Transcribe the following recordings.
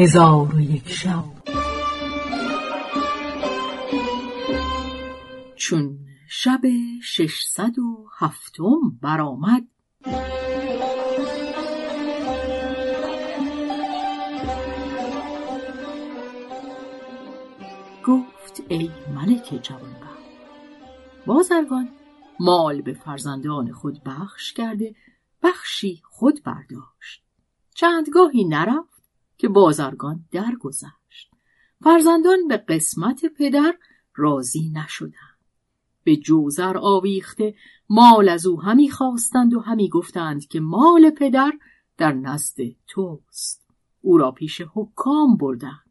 هزار و یک شب. چون شب ششصد و هفتم برآمد گفت ای ملک جوانبخت بازرگان مال به فرزندان خود بخش کرده بخشی خود برداشت. چندگاهی نرفت که بازرگان درگذشت. فرزندان به قسمت پدر راضی نشدند. به جوزر آویخته مال از او همی خواستند و همی گفتند که مال پدر در نزد توست. او را پیش حکام بردند.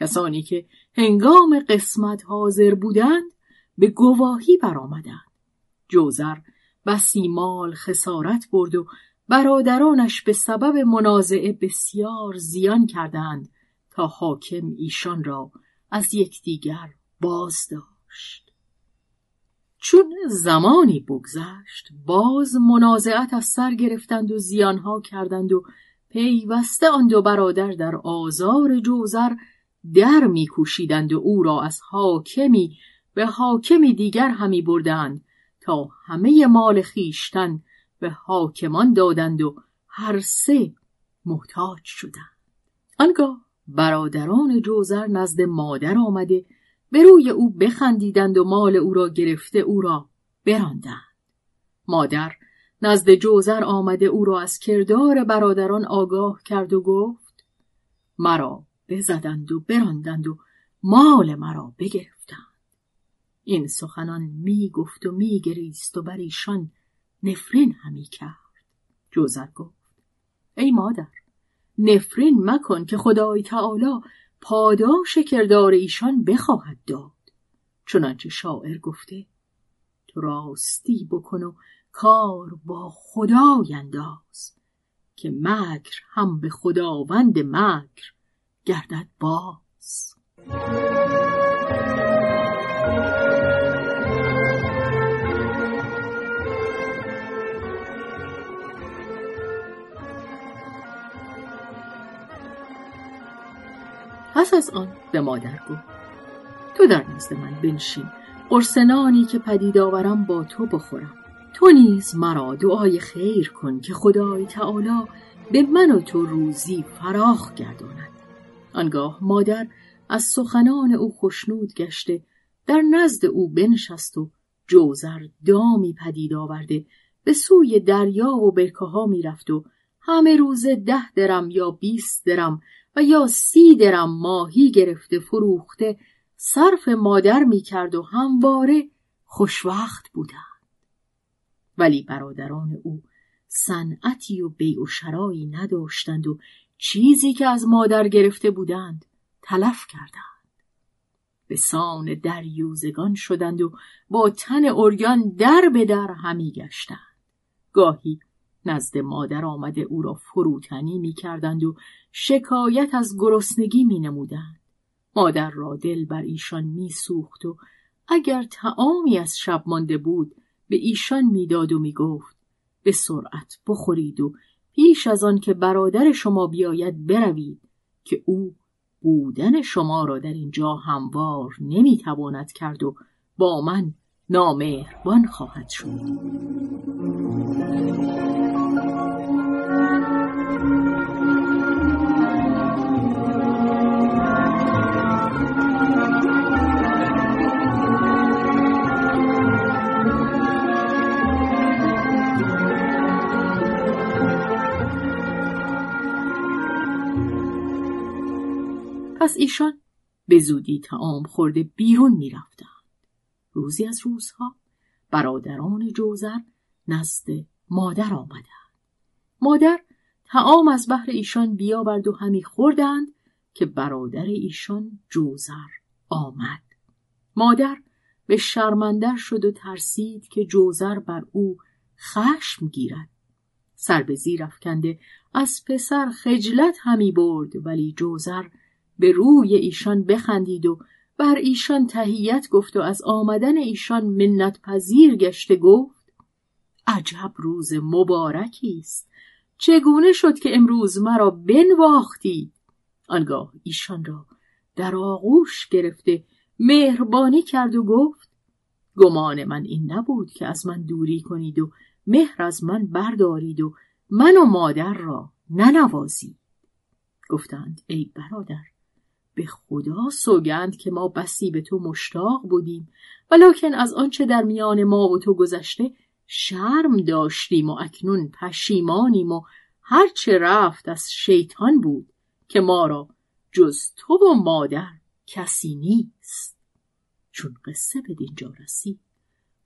کسانی که هنگام قسمت حاضر بودند به گواهی برآمدند. جوزر بسی مال خسارت برد و برادرانش به سبب منازعه بسیار زیان کردند تا حاکم ایشان را از یکدیگر باز داشت چون زمانی بگذشت باز منازعت از سر گرفتند و زیانها کردند و پیوسته آن دو برادر در آزار جوزر در میکوشیدند و او را از حاکمی به حاکمی دیگر همی بردند تا همه مال خیشتن به حاکمان دادند و هر سه محتاج شدند. آنگاه برادران جوزر نزد مادر آمده به روی او بخندیدند و مال او را گرفته او را براندند. مادر نزد جوزر آمده او را از کردار برادران آگاه کرد و گفت مرا بزدند و براندند و مال مرا بگرفتند. این سخنان می گفت و می گریست و بر ایشان نفرین همی کرد. جوزر گفت ای مادر نفرین مکن که خدای تعالی پاداش کردار ایشان بخواهد داد. چنانچه شاعر گفته تو راستی بکن و کار با خدای انداز که مکر هم به خداوند مکر گردد باز. پس از آن به مادر گفت تو در نزد من بنشین. قرسنانی که پدید آورم با تو بخورم. تو نیز مرا دعای خیر کن که خدای تعالی به من و تو روزی فراخ گرداند. آنگاه مادر از سخنان او خشنود گشته در نزد او بنشست و جوزر دامی پدید آورده به سوی دریا و برکه ها می رفت و همه روزه ده درم یا بیست درم و یا سی درم ماهی گرفته فروخته صرف مادر می کرد و همواره خوشوقت بودند. ولی برادران او صنعتی و بیع و شرایی نداشتند و چیزی که از مادر گرفته بودند تلف کردند. به سان دریوزگان شدند و با تن اوریان در به در همی گشتند. گاهی نزد مادر آمده او را فروتنی می کردند و شکایت از گرسنگی می نمودند. مادر را دل بر ایشان می سوخت و اگر تعامی از شب مانده بود به ایشان می‌داد و می گفت به سرعت بخورید و پیش از آن که برادر شما بیاید بروید که او بودن شما را در اینجا هموار نمی‌تواند کرد و با من نامهربان خواهد شد پس ایشان به زودی تعام خورده بیرون می‌رفتند. روزی از روزها برادران جوزر نزد مادر آمدند. مادر تعام از بحر ایشان بیاورد و همی خوردند که برادر ایشان جوزر آمد. مادر به شرمندر شد و ترسید که جوزر بر او خشم گیرد. سر به زیر افکنده از پسر خجلت همی برد ولی جوزر به روی ایشان بخندید و بر ایشان تهیت گفت و از آمدن ایشان منت پذیر گشته گفت عجب روز مبارکی است. چگونه شد که امروز مرا بنواختی؟ آنگاه ایشان را در آغوش گرفته مهربانی کرد و گفت گمان من این نبود که از من دوری کنید و مهر از من بردارید و من و مادر را ننوازید. گفتند ای برادر به خدا سوگند که ما بسی به تو مشتاق بودیم. ولیکن از آنچه در میان ما و تو گذشته شرم داشتیم و اکنون پشیمانیم و هرچه رفت از شیطان بود که ما را جز تو و مادر کسی نیست. چون قصه به دینجا رسید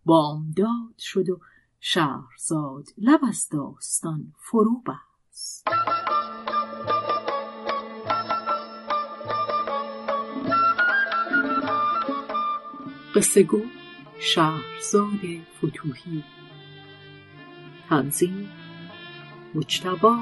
بامداد شد و شهرزاد لب از داستان فرو بست. قصه گو شهرزاد فتوهی. تنظیم مجتبا